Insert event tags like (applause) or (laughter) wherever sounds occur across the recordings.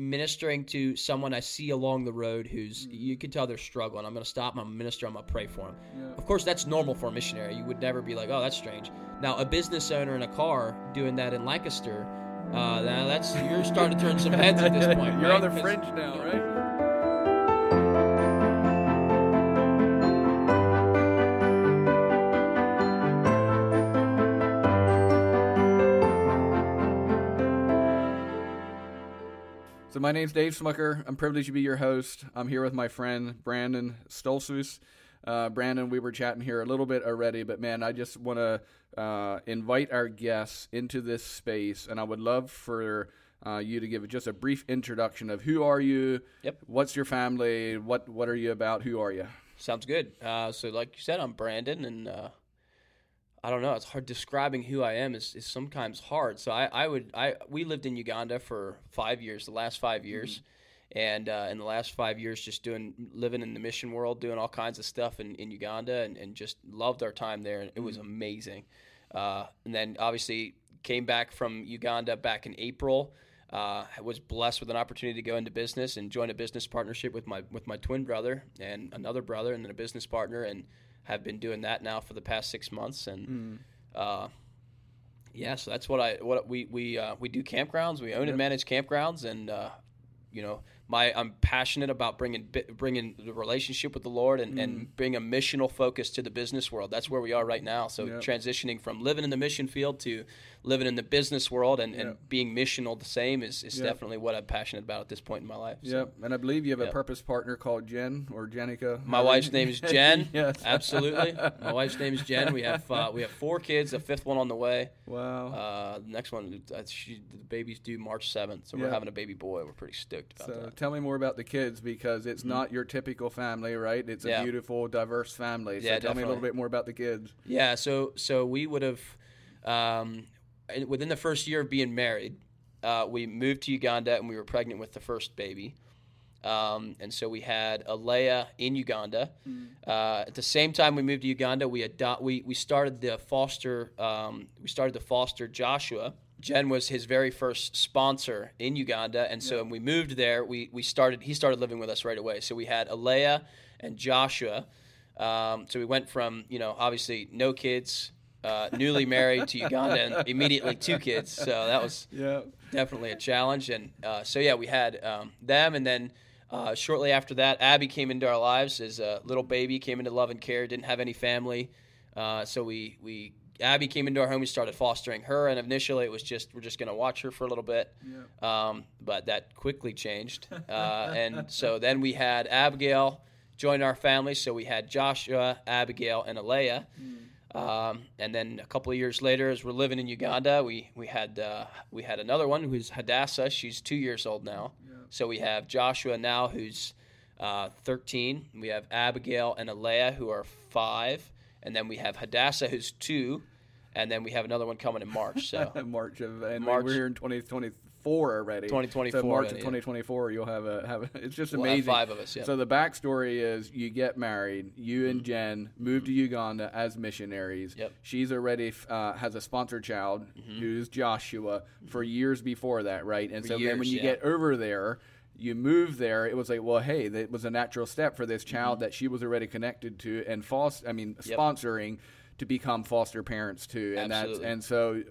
ministering to someone I see along the road who's you can tell they're struggling. I'm going to stop. I'm going to minister. I'm going to pray for them. Yeah. Of course, that's normal for a missionary. You would never be like, oh, that's strange. Now, a business owner in a car doing that in Lancaster, uh, now that's you're starting to turn some heads at this (laughs) point. You're right? on the fringe now, right? So my name's Dave Smucker. I'm privileged to be your host. I'm here with my friend Brandon Stoltzfus. Uh, Brandon, we were chatting here a little bit already, but man, I just want to uh, invite our guests into this space, and I would love for uh, you to give just a brief introduction of who are you, Yep. what's your family, what what are you about, who are you? Sounds good. Uh, so, like you said, I'm Brandon, and uh, I don't know. It's hard describing who I am is, is sometimes hard. So, I, I would I we lived in Uganda for five years, the last five years, and uh, in the last five years, just doing living in the mission world, doing all kinds of stuff in, in Uganda, and, and just loved our time there. And it was amazing. Uh, and then obviously came back from Uganda back in April. Uh, I was blessed with an opportunity to go into business and join a business partnership with my with my twin brother and another brother and then a business partner and have been doing that now for the past six months and uh, yeah so that's what I what we we uh, we do campgrounds. We own and manage campgrounds and uh, you know my I'm passionate about bringing bringing the relationship with the Lord and, and bring a missional focus to the business world that's where we are right now so Yep. transitioning from living in the mission field to living in the business world and, Yep. and being missional the same is, is Yep. definitely what I'm passionate about at this point in my life. So. Yep, and I believe you have a purpose partner called Jen or Jenica. My wife's name is (laughs) Jen. (laughs) yes, Absolutely. My wife's name is Jen. We have uh, we have four kids. A fifth one on the way. Wow. Uh, the next one, uh, she, the baby's due March seventh, so Yeah. we're having a baby boy. We're pretty stoked about So that. Mm-hmm. tell me more about the kids because it's not your typical family, right? It's a beautiful, diverse family. So Yeah, tell me a little bit more about the kids. Yeah. So so we would have, um, within the first year of being married, uh, we moved to Uganda and we were pregnant with the first baby. Um, and so we had Alea in Uganda. Uh, at the same time we moved to Uganda, we adopt we we started the foster um, we started the foster Joshua. Jen was his very first sponsor in Uganda, and so when we moved there, we we started he started living with us right away. So we had Alea and Joshua. Um, so we went from you know obviously no kids, uh, newly married to Uganda, and (laughs) immediately two kids. So that was Yeah. definitely a challenge. And uh, so yeah, we had um, them, and then uh, shortly after that, Abby came into our lives as a little baby, came into love and care, didn't have any family. Uh, so we we Abby came into our home. We started fostering her, and initially it was just we're just going to watch her for a little bit. Um, but that quickly changed, (laughs) uh, and so then we had Abigail join our family. So we had Joshua, Abigail, and Alea. Um, and then a couple of years later, as we're living in Uganda, we we had uh, we had another one who's Hadassah. She's two years old now. So we have Joshua now, who's uh, 13. We have Abigail and Alea, who are five, and then we have Hadassah, who's two, and then we have another one coming in March. So (laughs) March of and March- we're here in 2024 already. 2024 So March of yeah. 2024, you'll have a have. A, (laughs) it's just We'll amazing. five of us, yeah. So the backstory is you get married, you and Jen move to Uganda as missionaries. Yep. She's already uh, has a sponsored child who's Joshua for years before that, right? And For so then when you yeah. get over there. You move there. It was like, well, hey, that was a natural step for this child that she was already connected to and foster. I mean, Mm-hmm. Yep. sponsoring to become foster parents too. And that's and so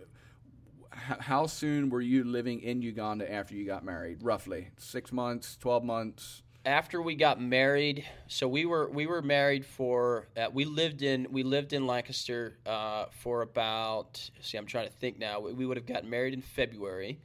how soon were you living in Uganda after you got married? Roughly six months, twelve months. after we got married, so we were we were married for uh, we lived in we lived in Lancaster uh, for about see I'm trying to think now we, we would have gotten married in February.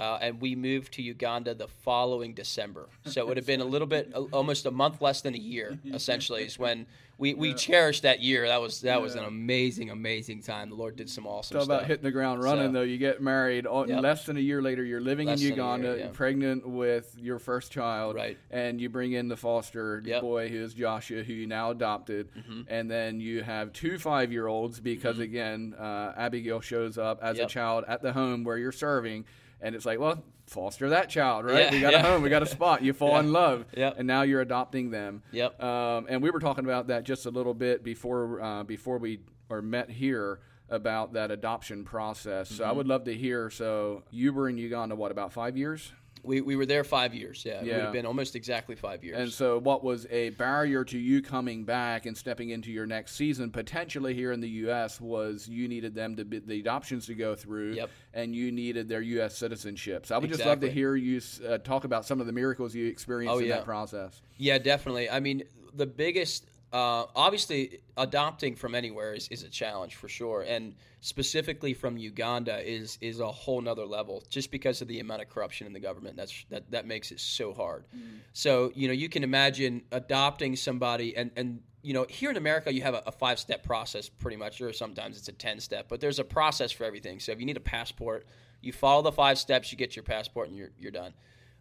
Uh, and we moved to Uganda the following December, so it would have (laughs) been a little bit, almost a month less than a year. (laughs) Essentially, is when we, we cherished that year. That was that was an amazing, amazing time. The Lord did some awesome Talk stuff. about hitting the ground running So- though. You get married oh, Yep. less than a year later. You're living Less in than a year, Uganda, yeah. pregnant with your first child, Right. And you bring in the foster Yep. Mm-hmm. boy who is Joshua, who you now adopted, and then you have two five year olds because again, uh, Abigail shows up as a child at the home where you're serving. And it's like, well, foster that child, right? Yeah, we got yeah. a home, we got a (laughs) spot. You fall Yeah. in love, Yep. and now you're adopting them. Yep. Um, and we were talking about that just a little bit before uh, before we or met here about that adoption process. So I would love to hear. So you were in Uganda what about five years? We, we were there five years. Yeah, it would have been almost exactly five years. And so, what was a barrier to you coming back and stepping into your next season, potentially here in the U.S., was you needed them to be, the adoptions to go through, Yep. and you needed their U.S. citizenship. So, I would just love to hear you uh, talk about some of the miracles you experienced Oh, in yeah. that process. Yeah, definitely. I mean, the biggest, uh, obviously, adopting from anywhere is, is a challenge for sure, and specifically from Uganda is is a whole nother level, just because of the amount of corruption in the government. That's that that makes it so hard. So you know, you can imagine adopting somebody, and and you know, here in America, you have a, a five step process pretty much, or sometimes it's a ten step, but there's a process for everything. So if you need a passport, you follow the five steps, you get your passport, and you're you're done.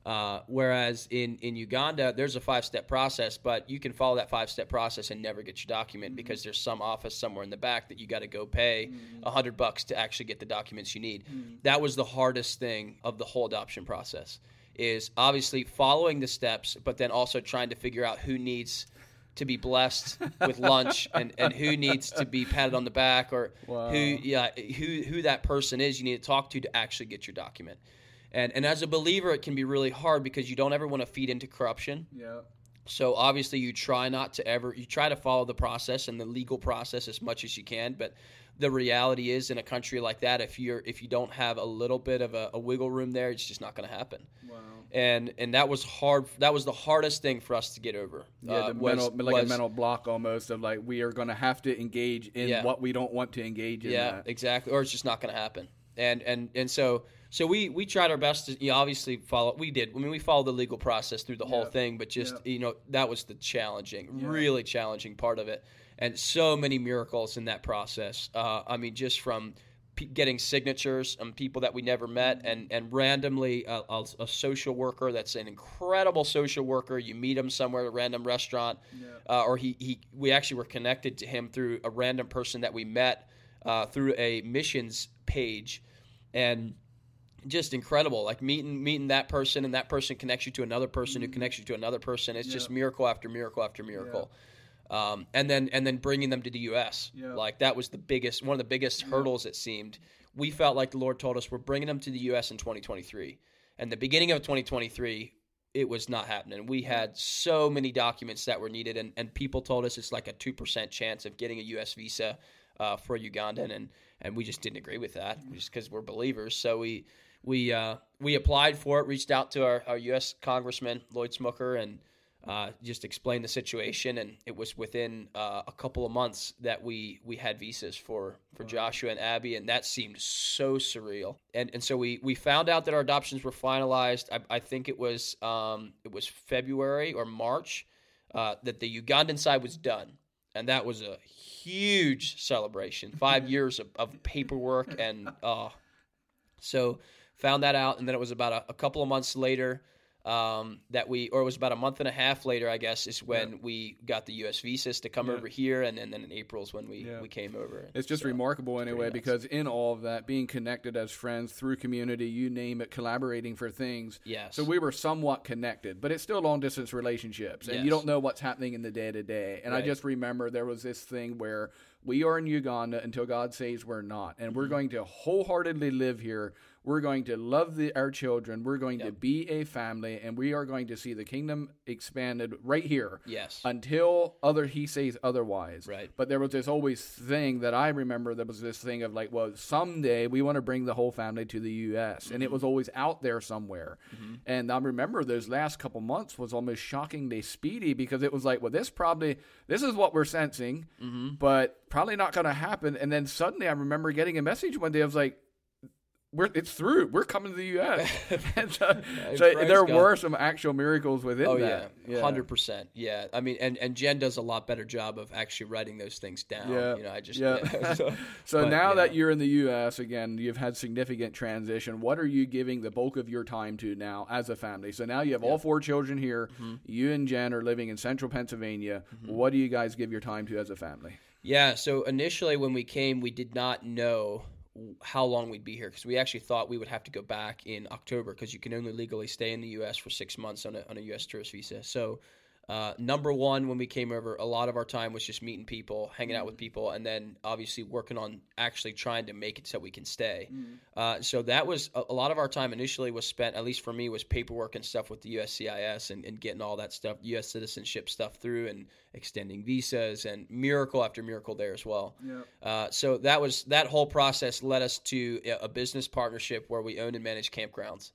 Uh, whereas in, in Uganda, there's a five step process, but you can follow that five step process and never get your document mm-hmm. because there's some office somewhere in the back that you got to go pay mm-hmm. a hundred bucks to actually get the documents you need. Mm-hmm. That was the hardest thing of the whole adoption process. Is obviously following the steps, but then also trying to figure out who needs to be blessed with (laughs) lunch and, and who needs to be patted on the back or Wow. who yeah who who that person is you need to talk to to actually get your document. And and as a believer, it can be really hard because you don't ever want to feed into corruption. Yeah. So obviously, you try not to ever you try to follow the process and the legal process as much as you can. But the reality is, in a country like that, if you're if you don't have a little bit of a, a wiggle room there, it's just not going to happen. Wow. And and that was hard. That was the hardest thing for us to get over. Yeah, uh, the was- mental, like was- a mental block almost of like we are going to have to engage in Yeah. what we don't want to engage in. Yeah, that. exactly. Or it's just not going to happen. And and and so so we we tried our best to you know, obviously follow. We did. I mean, we followed the legal process through the whole thing, but just Yeah. you know that was the challenging, Yeah. really challenging part of it. And so many miracles in that process. Uh, I mean, just from p- getting signatures on people that we never met, and and randomly a, a, a social worker that's an incredible social worker. You meet him somewhere at a random restaurant, uh, or he, he we actually were connected to him through a random person that we met uh, through a missions page, and just incredible. Like meeting meeting that person, and that person connects you to another person who connects you to another person. It's just miracle after miracle after miracle. Um, and then and then bringing them to the U.S. Yeah. Like that was the biggest one of the biggest hurdles. It seemed we felt like the Lord told us we're bringing them to the U.S. in 2023, and the beginning of 2023 it was not happening. We had so many documents that were needed, and, and people told us it's like a two percent chance of getting a U.S. visa uh, for Ugandan, and and we just didn't agree with that just because we're believers. So we we uh, we applied for it, reached out to our, our U.S. Congressman Lloyd Smucker, and uh, just explained the situation. And it was within uh, a couple of months that we we had visas for for Joshua and Abby, and that seemed so surreal. And and so we we found out that our adoptions were finalized. I, I think it was um, it was February or March uh, that the Ugandan side was done, and that was a huge celebration. Five (laughs) years of, of paperwork and uh, so found that out, and then it was about a, a couple of months later um, that we, or it was about a month and a half later, I guess, is when we got the U.S. visas to come Yeah. over here, and, then then in April is when we, Yeah. we came over. It's just So, remarkable anyway nuts. because in all of that, being connected as friends through community, you name it, collaborating for things. Yes. So we were somewhat connected, but it's still long distance relationships, and you don't know what's happening in the day to day. And I just remember there was this thing where we are in Uganda until God says we're not, and Mm-hmm. we're going to wholeheartedly live here. We're going to love the, our children. We're going to be a family, and we are going to see the kingdom expanded right here Yes. until other he says otherwise. Right. But there was this always thing that I remember. There was this thing of like, well, someday we want to bring the whole family to the U.S. and Mm-hmm. it was always out there somewhere. And I remember those last couple months was almost shockingly speedy because it was like, well, this probably this is what we're sensing, Mm-hmm. but probably not going to happen. And then suddenly I remember getting a message one day. I was like. We're, it's through. We're coming to the U.S. (laughs) and so, so there God. were some actual miracles within that. Oh that. yeah, hundred percent. Yeah, I mean, and and Jen does a lot better job of actually writing those things down. Yeah. you know, I just Yeah. yeah. (laughs) so, (laughs) So but, now yeah. that you're in the U.S. again, you've had significant transition. What are you giving the bulk of your time to now as a family? So now you have all four children here. Mm-hmm. You and Jen are living in central Pennsylvania. What do you guys give your time to as a family? Yeah, so initially when we came, we did not know how long we'd be here because we actually thought we would have to go back in October because you can only legally stay in the U.S. for six months on a, on a U.S. tourist visa. So uh, number one, when we came over, a lot of our time was just meeting people, hanging out with people, and then obviously working on actually trying to make it so we can stay. Uh, so that was a, a lot of our time initially was spent, at least for me, was paperwork and stuff with the USCIS and, and getting all that stuff, U.S. citizenship stuff through and extending visas and miracle after miracle there as well. Yep. Uh, so that was that whole process led us to a business partnership where we own and manage campgrounds.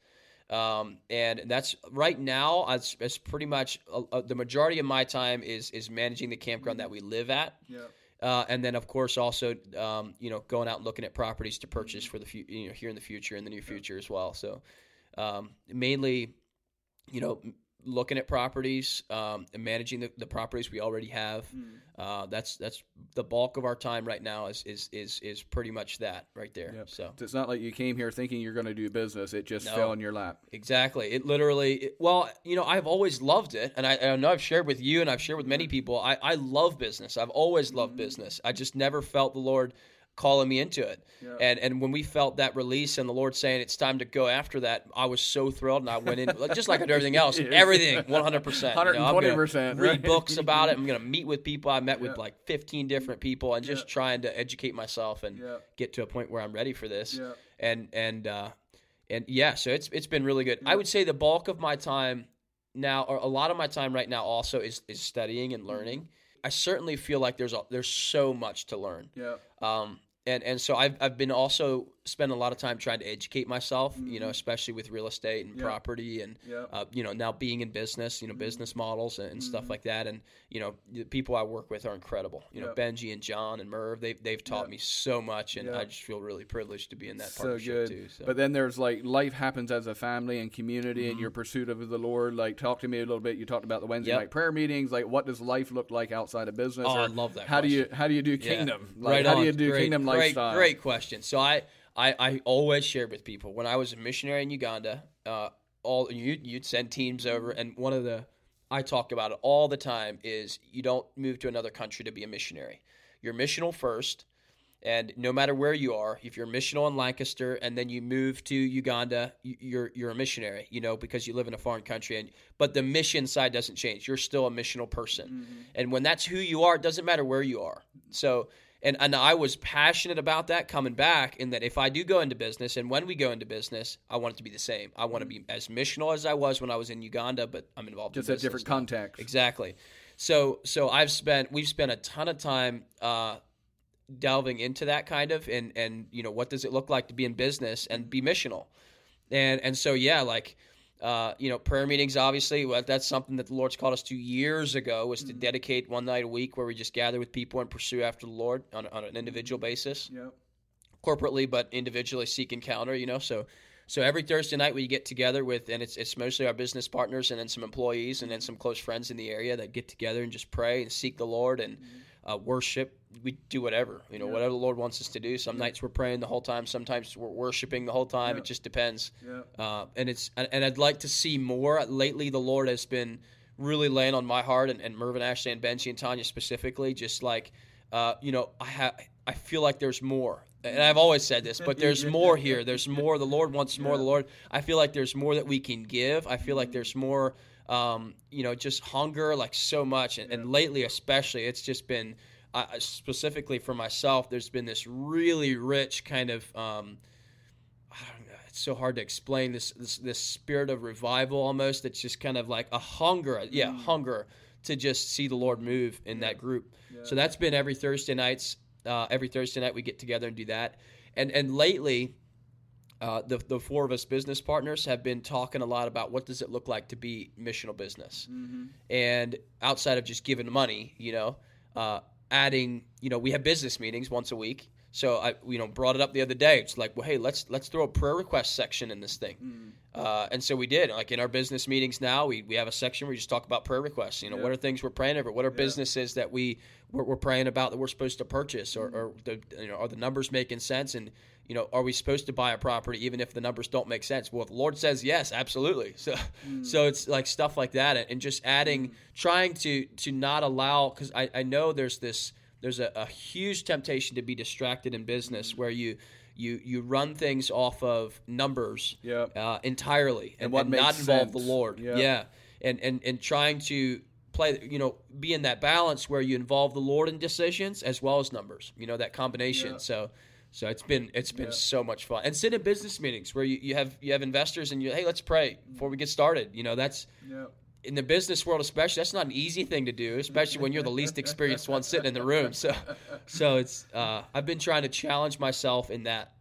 Um, and that's right now. It's, it's pretty much uh, uh, the majority of my time is is managing the campground that we live at, Yep. uh, and then of course also um, you know going out and looking at properties to purchase for the fu- you know here in the future in the near future as well. So um, mainly, you know, looking at properties um, and managing the, the properties we already have. Uh, that's that's the bulk of our time right now is is is is pretty much that right there. Yep. So. So it's not like you came here thinking you're going to do business. It just No. fell in your lap. Exactly. It literally, it- well, you know, I've always loved it. And I, I know I've shared with you and I've shared with many people. I, I love business. I've always loved business. I just never felt the Lord calling me into it. Yeah. And and when we felt that release and the Lord saying it's time to go after that, I was so thrilled. And I went in, just like I do everything else, (laughs) everything 100%. You know, 120%, Read right? books about it. I'm going to meet with people. I met with like 15 different people and just Yeah. trying to educate myself and Yeah. get to a point where I'm ready for this Yeah. and and uh, and yeah, so it's it's been really good. I would say the bulk of my time now, or a lot of my time right now, also is is studying and learning. I certainly feel like there's a, there's so much to learn. Yeah. Um, and and so I've I've been also spending a lot of time trying to educate myself. You know, especially with real estate and Mm-hmm. Yeah. property, and Yeah. uh, you know now being in business, you know, business models and, and stuff like that. And you know, the people I work with are incredible. You know, Yeah. Benji and John and Merv, they they've taught me so much, and. I just feel really privileged to be in that so partnership good. too. So. But then there's like life happens as a family and community Mm-hmm. and your pursuit of the Lord. Like, talk to me a little bit. You talked about the Wednesday Yep. night prayer meetings. Like, what does life look like outside of business? Oh, I love that How do you how do you do kingdom? Like, right how on. do you do great, kingdom great, lifestyle? Great question. So I, I, I always shared with people when I was a missionary in Uganda. Uh, all you you'd send teams over, and one of the I talk about it all the time is you don't move to another country to be a missionary. You're missional first, and no matter where you are, if you're missional in Lancaster and then you move to Uganda, you- you're you're a missionary, you know, because you live in a foreign country. And but the mission side doesn't change. You're still a missional person, and when that's who you are, it doesn't matter where you are. So. And, and I was passionate about that coming back in that if I do go into business and when we go into business, I want it to be the same. I want to be as missional as I was when I was in Uganda, but I'm involved Just in a different context. Exactly. So so I've spent we've spent a ton of time uh, delving into that kind of and and you know what does it look like to be in business and be missional, and and so yeah like. Uh, you know, prayer meetings. Obviously, well, that's something that the Lord's called us to years ago. Was to mm-hmm. dedicate one night a week where we just gather with people and pursue after the Lord on, on an individual mm-hmm. basis Yep. corporately but individually seek encounter you know so so every thursday night we get together with and it's it's mostly our business partners and then some employees and then some close friends in the area that get together and just pray and seek the lord and mm-hmm. Uh, worship we do whatever you know whatever the lord wants us to do some nights we're praying the whole time sometimes we're worshiping the whole time Yeah. it just depends Yeah. uh, and it's and, and I'd like to see more. Lately, the Lord has been really laying on my heart, and, and Mervyn Ashley and Benji and Tanya specifically, just like uh, you know, I have I feel like there's more. And I've always said this, but (laughs) there's more here. There's (laughs) more. The Lord wants more. The Lord. I feel like there's more that we can give. I feel like there's more. Um, you know, just hunger, like so much. And, and lately, especially, it's just been uh, specifically for myself. There's been this really rich kind of. Um, I don't know, it's so hard to explain this, this this spirit of revival almost it's just kind of like a hunger yeah hunger to just see the lord move in that group so that's been every thursday nights uh, every thursday night we get together and do that and and lately uh, the, the four of us business partners have been talking a lot about what does it look like to be missional business. And outside of just giving money you know uh, adding you know we have business meetings once a week. So i you know brought it up the other day. It's like well hey let's let's throw a prayer request section in this thing. Uh, and so we did. Like in our business meetings now we, we have a section where we just talk about prayer requests. You know what are things we're praying over? What are businesses that we we're, we're praying about that we're supposed to purchase or, or the you know are the numbers making sense? And you know are we supposed to buy a property even if the numbers don't make sense well if the lord says yes absolutely (laughs) so mm. so it's like stuff like that and just adding mm. trying to to not allow because I, I know there's this there's a, a huge temptation to be distracted in business mm. where you you you run things off of numbers Yep. uh, entirely and, what and makes not involve the. Lord. Yeah. Yeah, and and and trying to play, you know, be in that balance where you involve the Lord in decisions as well as numbers. You know, that combination. Yeah. So. So it's been it's been Yeah. so much fun, and sit in business meetings where you, you have you have investors and you hey let's pray before we get started. You know that's Yeah. in the business world especially that's not an easy thing to do especially when you're the least experienced one sitting in the room so so it's uh, i've been trying to challenge myself in that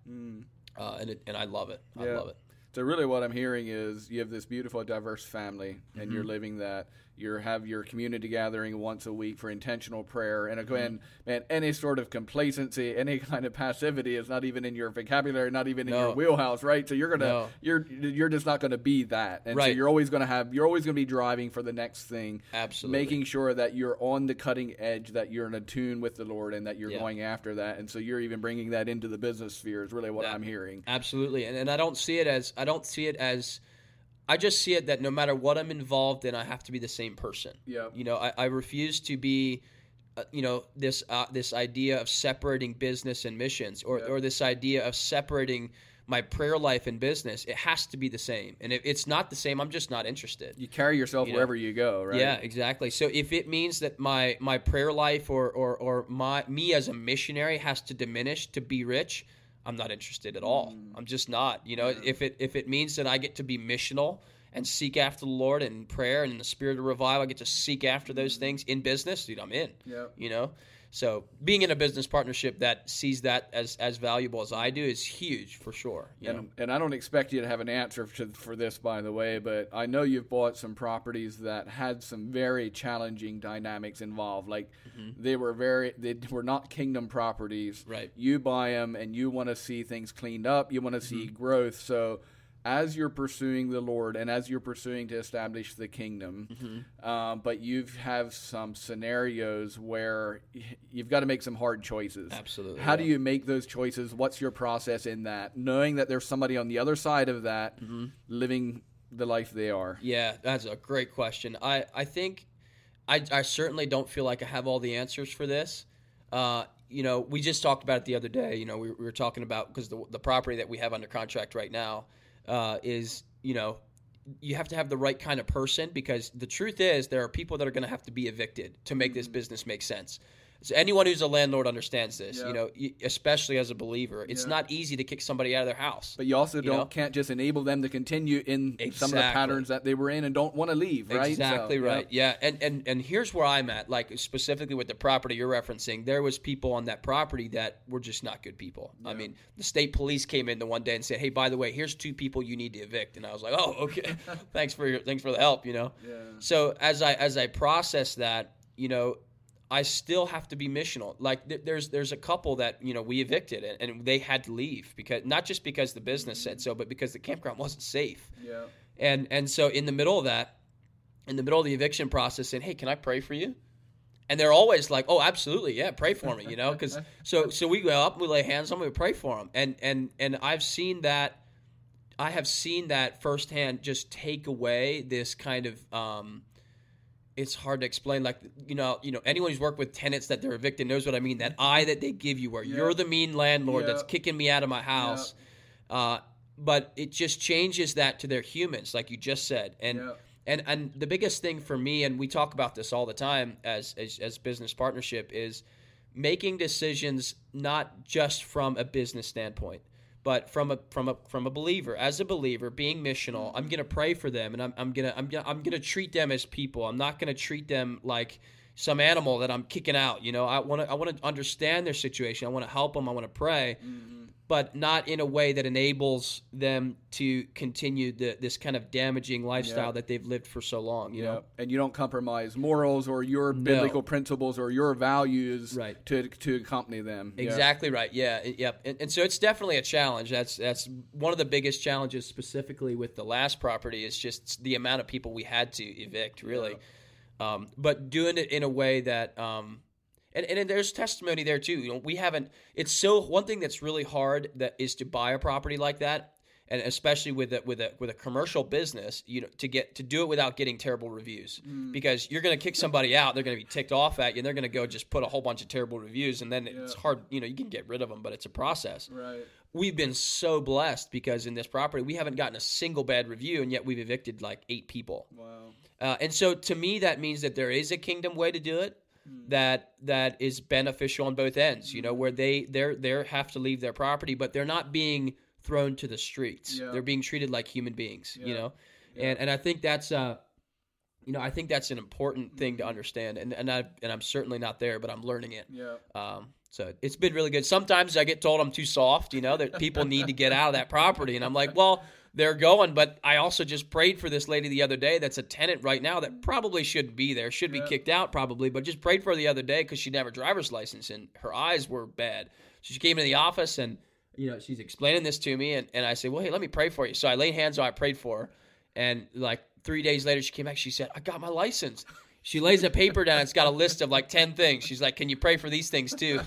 uh, and, it, and i love it i Mm. Love it So really, what I'm hearing is you have this beautiful, diverse family, and Mm-hmm. you're living that. You have your community gathering once a week for intentional prayer, and Mm-hmm. again, man, any sort of complacency, (laughs) any kind of passivity is not even in your vocabulary, not even in your wheelhouse, right? So you're gonna, No. you're you're just not gonna be that, and so Right. you're always gonna have, you're always gonna be driving for the next thing, Absolutely. making sure that you're on the cutting edge, that you're in tune with the Lord, and that you're Yeah. going after that, and so you're even bringing that into the business sphere is really what Yeah. I'm hearing. absolutely and, and i don't see it as i don't see it as i just see it that no matter what i'm involved in i have to be the same person Yeah. you know i, I refuse to be uh, you know this uh, this idea of separating business and missions or, Yeah. or this idea of separating my prayer life and business it has to be the same and if it's not the same i'm just not interested You carry yourself You know. wherever you go, right? yeah exactly so if it means that my my prayer life or or, or my me as a missionary has to diminish to be rich i'm not interested at all Mm. i'm just not you know if it if it means that i get to be missional and seek after the lord in prayer and in the spirit of revival i get to seek after Mm. those things in business dude i'm in Yep. you know so being in a business partnership that sees that as as valuable as i do is huge for sure you know? And, and I don't expect you to have an answer to, for this, by the way, but I know you've bought some properties that had some very challenging dynamics involved. Like they were very, they were not kingdom properties. Mm-hmm. Right. You buy them and you want to see things cleaned up. You want to see Mm-hmm. growth. So as you're pursuing the Lord and as you're pursuing to establish the kingdom, Mm-hmm. um, but you have some scenarios where you've got to make some hard choices. Absolutely, How do you make those choices? What's your process in that? Knowing that there's somebody on the other side of that Mm-hmm. living the life they are. Yeah, that's a great question. I, I think I, I certainly don't feel like I have all the answers for this. Uh, you know, we just talked about it the other day. You know, we, we were talking about because the, the property that we have under contract right now uh, is, you know, you have to have the right kind of person because the truth is there are people that are going to have to be evicted to make this business make sense. So anyone who's a landlord understands this. Yeah. You know, especially as a believer, it's Yeah. not easy to kick somebody out of their house. But you also don't know? can't just enable them to continue in some of the patterns that they were in and don't want to leave, right? Exactly So, right. Yeah, and and and here's where I'm at. Like specifically with the property you're referencing, there was people on that property that were just not good people. I mean, the state police came in the one day and said, "Hey, by the way, here's two people you need to evict," and I was like, "Oh, okay. (laughs) thanks for your thanks for the help." You know. Yeah. So as I as I process that, you know, I still have to be missional. Like th- there's there's a couple that you know we evicted and, and they had to leave because not just because the business said so, but because the campground wasn't safe. Yeah. And and so in the middle of that, in the middle of the eviction process, saying, "Hey, can I pray for you?" And they're always like, "Oh, absolutely, yeah, pray for me," you know, because (laughs) so so we go up, we lay hands on them, we pray for them, and and and I've seen that, I have seen that firsthand, just take away this kind of. um it's hard to explain. Like you know, you know, anyone who's worked with tenants that they're evicted knows what I mean. That eye that they give you, where Yeah. you're the mean landlord that's kicking me out of my house. Uh, but it just changes that to their humans, like you just said, and Yeah. and and the biggest thing for me, and we talk about this all the time as as, as business partnership, is making decisions not just from a business standpoint, but from a from a from a believer. As a believer, being missional, I'm gonna pray for them, and I'm I'm gonna I'm gonna I'm gonna treat them as people. I'm not gonna treat them like some animal that I'm kicking out. You know, I want to I want to understand their situation. I want to help them. I want to pray mm-hmm. But not in a way that enables them to continue the, this kind of damaging lifestyle Yeah. that they've lived for so long. You Yeah. know, And you don't compromise morals or your No. biblical principles or your values Right. to to accompany them. Yeah. exactly right. Yeah, yep. And, and so it's definitely a challenge. That's that's one of the biggest challenges, specifically with the last property, is just the amount of people we had to evict. Really, um, but doing it in a way that. Um, and, and there's testimony there too. You know, we haven't. It's so one thing that's really hard that is to buy a property like that, and especially with a, with a with a commercial business, you know, to get to do it without getting terrible reviews, because you're going to kick somebody out, they're going to be ticked off at you, and they're going to go just put a whole bunch of terrible reviews, and then it's hard. You know, you can get rid of them, but it's a process. Right. we've been so blessed because in this property we haven't gotten a single bad review, and yet we've evicted like eight people. Wow. Uh, and so to me, that means that there is a kingdom way to do it Hmm. that that is beneficial on both ends. You know, where they they're they have to leave their property, but they're not being thrown to the streets. Yeah. They're being treated like human beings. You Yeah. know, and and I think that's uh, you know, I think that's an important thing to understand. And and I and I'm certainly not there, but I'm learning it. Yeah. Um, so it's been really good. Sometimes I get told I'm too soft, you know, that people need to get out of that property. And I'm like, well, they're going. But I also just prayed for this lady the other day that's a tenant right now that probably shouldn't be there, should be Yeah. kicked out probably, but just prayed for her the other day because she a driver's license and her eyes were bad. So she came into the office and, you know, she's explaining this to me. And, and I said, well, hey, let me pray for you. So I laid hands on, I prayed for her. And like three days later, she came back. She said, I got my license. She lays a paper down. It's got a list of like 10 things. She's like, Can you pray for these things too?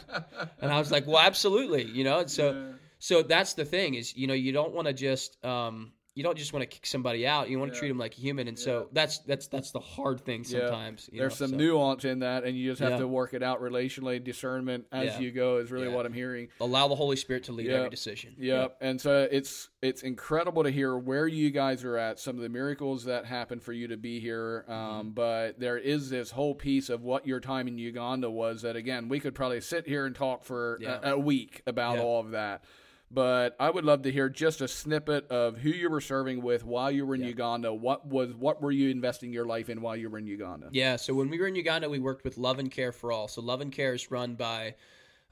And I was like, Well, absolutely. You know, and so, Yeah. So that's the thing is, you know, you don't want to just, um, you don't just want to kick somebody out. You want to Yeah. treat them like a human. And so that's, that's, that's the hard thing Yeah. sometimes. you There's know, some so nuance in that, and you just have Yeah. to work it out relationally. Discernment as Yeah. you go is really Yeah. what I'm hearing. Allow the Holy Spirit to lead Yeah. every decision. Yep. And so it's it's incredible to hear where you guys are at, some of the miracles that happened for you to be here. Mm-hmm. Um, But there is this whole piece of what your time in Uganda was that, again, we could probably sit here and talk for Yeah. a, a week about Yeah. all of that. But I would love to hear just a snippet of who you were serving with while you were in Yeah. Uganda. What was what were you investing your life in while you were in Uganda? Yeah, so when we were in Uganda, we worked with Love and Care for All. So Love and Care is run by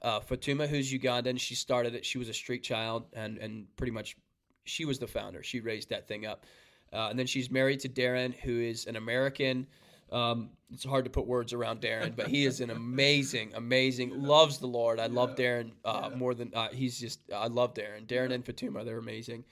uh, Fatuma, who's Ugandan. She started it. She was a street child, and and pretty much she was the founder. She raised that thing up, uh, and then she's married to Darren, who is an American. Um, it's hard to put words around Darren, but he is an amazing, amazing. Loves the Lord. I love Darren uh, more than uh, he's just. I love Darren. Darren and Fatuma, they're amazing.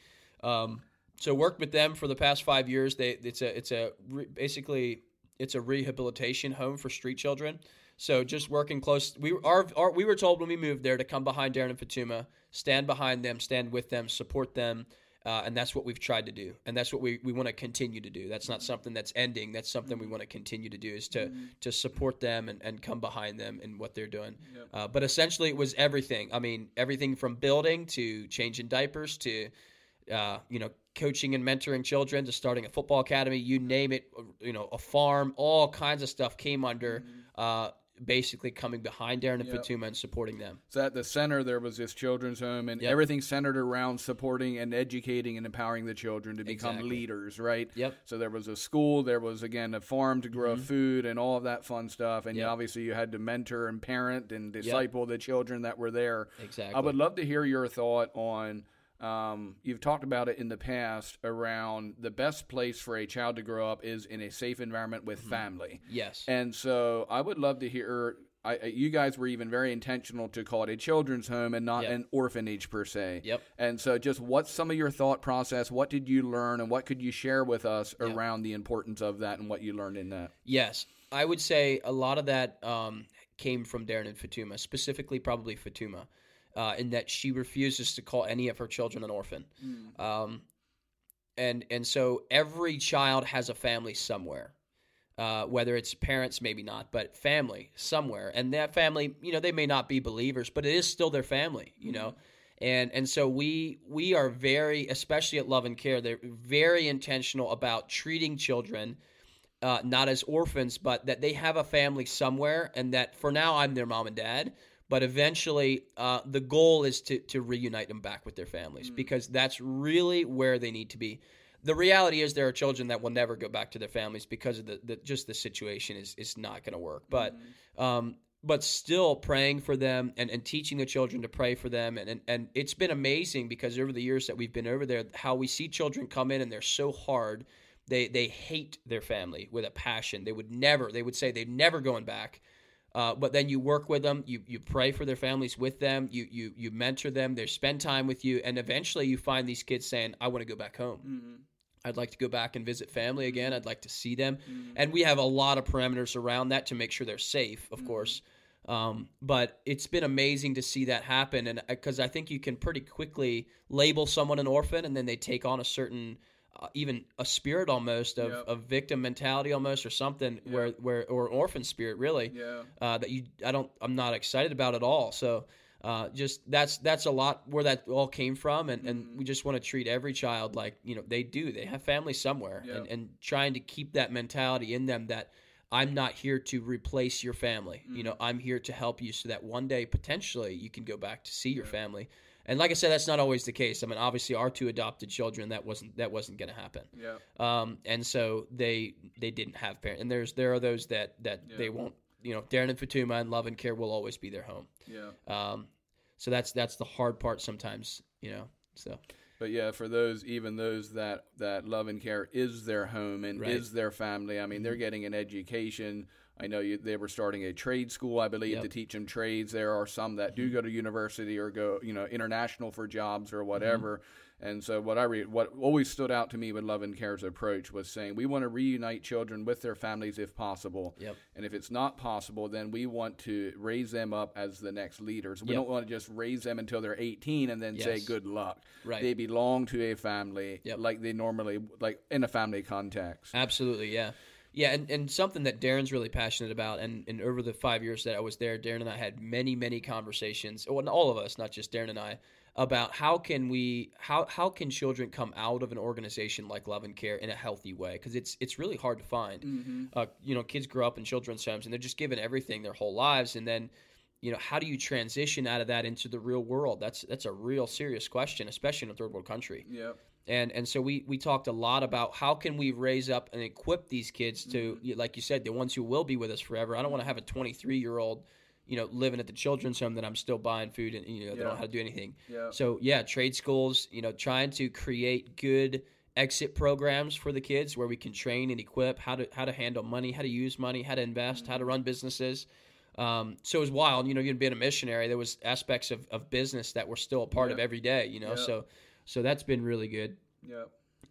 Um, so worked with them for the past five years. They it's a it's a re- basically it's a rehabilitation home for street children. So just working close. We our, our we were told when we moved there to come behind Darren and Fatuma, stand behind them, stand with them, support them. Uh, and that's what we've tried to do, and that's what we, we want to continue to do. That's not something that's ending. That's something we want to continue to do is to to support them and, and come behind them and what they're doing. Uh, but essentially, it was everything. I mean, everything from building to changing diapers to uh, you know, coaching and mentoring children to starting a football academy, you name it, you know, a farm, all kinds of stuff came under uh, basically coming behind Darren and Yep. Fatuma and supporting them. So at the center, there was this children's home, and Yep. everything centered around supporting and educating and empowering the children to become Exactly. leaders, right? Yep. So there was a school, there was again a farm to grow food and all of that fun stuff, and Mm-hmm. Yep. obviously you had to mentor and parent and disciple the children that were there. Exactly. I would love to hear your thought on. Um, you've talked about it in the past around the best place for a child to grow up is in a safe environment with family. yes. And so I would love to hear. I, I- you guys were even very intentional to call it a children's home and not Yep. an orphanage per se. Yep. And so, just what's some of your thought process? What did you learn, and what could you share with us Yep. around the importance of that and what you learned in that? Yes, I would say a lot of that um, came from Darren and Fatuma, specifically probably Fatuma, uh, in that she refuses to call any of her children an orphan, um, and and so every child has a family somewhere. Uh, whether it's parents, maybe not, but family somewhere, and that family, you know, they may not be believers, but it is still their family, you know, and and so we we are very, especially at Love and Care, they're very intentional about treating children uh, not as orphans, but that they have a family somewhere, and that for now I'm their mom and dad. But eventually, uh, the goal is to to reunite them back with their families because that's really where they need to be. The reality is there are children that will never go back to their families because of the, the just the situation is is not going to work. But um, but still praying for them and, and teaching the children to pray for them and, and and it's been amazing because over the years that we've been over there, how we see children come in and they're so hard they they hate their family with a passion. They would never. They would say they're never going back. Uh, but then you work with them. You you pray for their families with them. You you you mentor them. They spend time with you, and eventually you find these kids saying, "I want to go back home. I'd like to go back and visit family again. I'd like to see them." And we have a lot of parameters around that to make sure they're safe, of course. Um, but it's been amazing to see that happen, and because I think you can pretty quickly label someone an orphan, and then they take on a certain, uh, even a spirit almost of, Yep. of victim mentality almost, or something where where or orphan spirit really Yeah. uh, that you I don't I'm not excited about at all. So uh, just that's that's a lot where that all came from, and, and Mm-hmm. we just want to treat every child like you know they do. They have family somewhere, Yeah. and, and trying to keep that mentality in them that I'm not here to replace your family. You Mm-hmm. know, I'm here to help you so that one day potentially you can go back to see your family. And like I said, that's not always the case. I mean, obviously, our two adopted children that wasn't that wasn't going to happen. Yeah. Um, and so they they didn't have parents. And there's there are those that that Yeah. they won't. You know, Darren and Fatuma and love and care will always be their home. Yeah. Um, so that's that's the hard part sometimes. You know, so But yeah, for those even those that that love and care is their home and Right. Mm-hmm. is their family. I mean, they're getting an education. I know you, they were starting a trade school, I believe, Yep. to teach them trades. There are some that do mm-hmm. go to university or go, you know, international for jobs or whatever. Mm-hmm. And so, what I read, what always stood out to me with Love and Care's approach was saying we want to reunite children with their families if possible. Yep. And if it's not possible, then we want to raise them up as the next leaders. We Yep. don't want to just raise them until they're 18 and then say good luck. Right. They belong to a family Yep. like they normally like in a family context. Absolutely, yeah. Yeah, and, and something that Darren's really passionate about, and, and over the five years that I was there, Darren and I had many, many conversations, well, all of us, not just Darren and I, about how can we, how how can children come out of an organization like Love and Care in a healthy way? Because it's it's really hard to find. Uh, you know, kids grow up in children's homes and they're just given everything their whole lives, and then, you know, how do you transition out of that into the real world? That's that's a real serious question, especially in a third world country Yep. And and so we we talked a lot about how can we raise up and equip these kids to like you said the ones who will be with us forever i don't want to have a 23 year old you know living at the children's home that i'm still buying food and you know they Yeah. don't know how to do anything Yeah. so yeah trade schools you know trying to create good exit programs for the kids where we can train and equip how to how to handle money how to use money how to invest how to run businesses um, so it was wild you know you'd being a missionary there was aspects of, of business that were still a part of every day you know Yeah. so so that's been really good Yeah.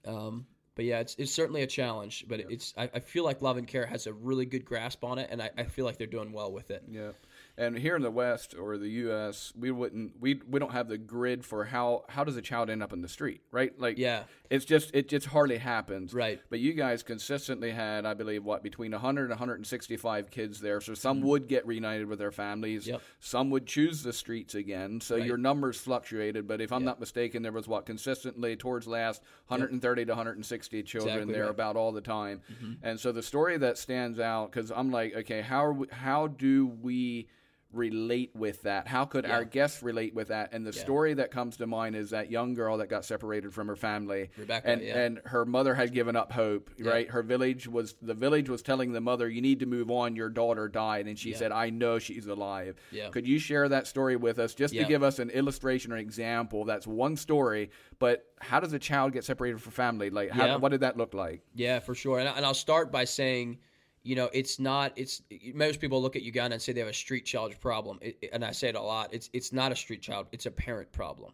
um, but yeah, it's, it's certainly a challenge. But it's I, I feel like Love and Care has a really good grasp on it, and I, I feel like they're doing well with it. Yeah. And here in the West or the U.S., we wouldn't we we don't have the grid for how how does a child end up in the street, right? Like Yeah, it's just it just hardly happens. right. But you guys consistently had, I believe, what between 100 and 165 kids there. So some would get reunited with their families. Yep. Some would choose the streets again. So Right. your numbers fluctuated. But if I'm Yep. not mistaken, there was what consistently towards last 130 to 160 children Exactly there right. about all the time. Mm-hmm. And so the story that stands out because I'm like, okay, how how do we relate with that? How could Yeah. our guests relate with that? And the Yeah. story that comes to mind is that young girl that got separated from her family, Rebecca, and yeah. and her mother had given up hope. Right, her village was the village was telling the mother, "You need to move on. Your daughter died," and she said, "I know she's alive." Yeah. Could you share that story with us, just to give us an illustration or example? That's one story, but how does a child get separated from family? Like, how, what did that look like? Yeah, for sure. And, I- and I'll start by saying, you know, it's not. It's most people look at Uganda and say they have a street child problem, it, and I say it a lot. It's it's not a street child. It's a parent problem.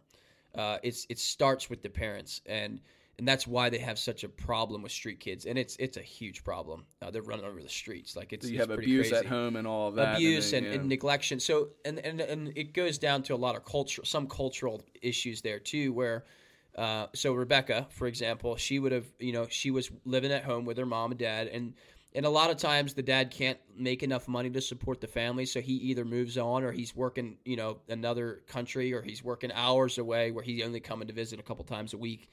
Uh, it's it starts with the parents, and and that's why they have such a problem with street kids, and it's it's a huge problem. Uh, they're running over the streets like it's So you it's have abuse crazy at home and all of that. abuse then, and, yeah. and neglection. So and, and and it goes down to a lot of culture, some cultural issues there too, where. Uh, so Rebecca, for example, she would have, you know, she was living at home with her mom and dad, and and a lot of times the dad can't make enough money to support the family, so he either moves on or he's working, you know, another country or he's working hours away where he's only coming to visit a couple times a week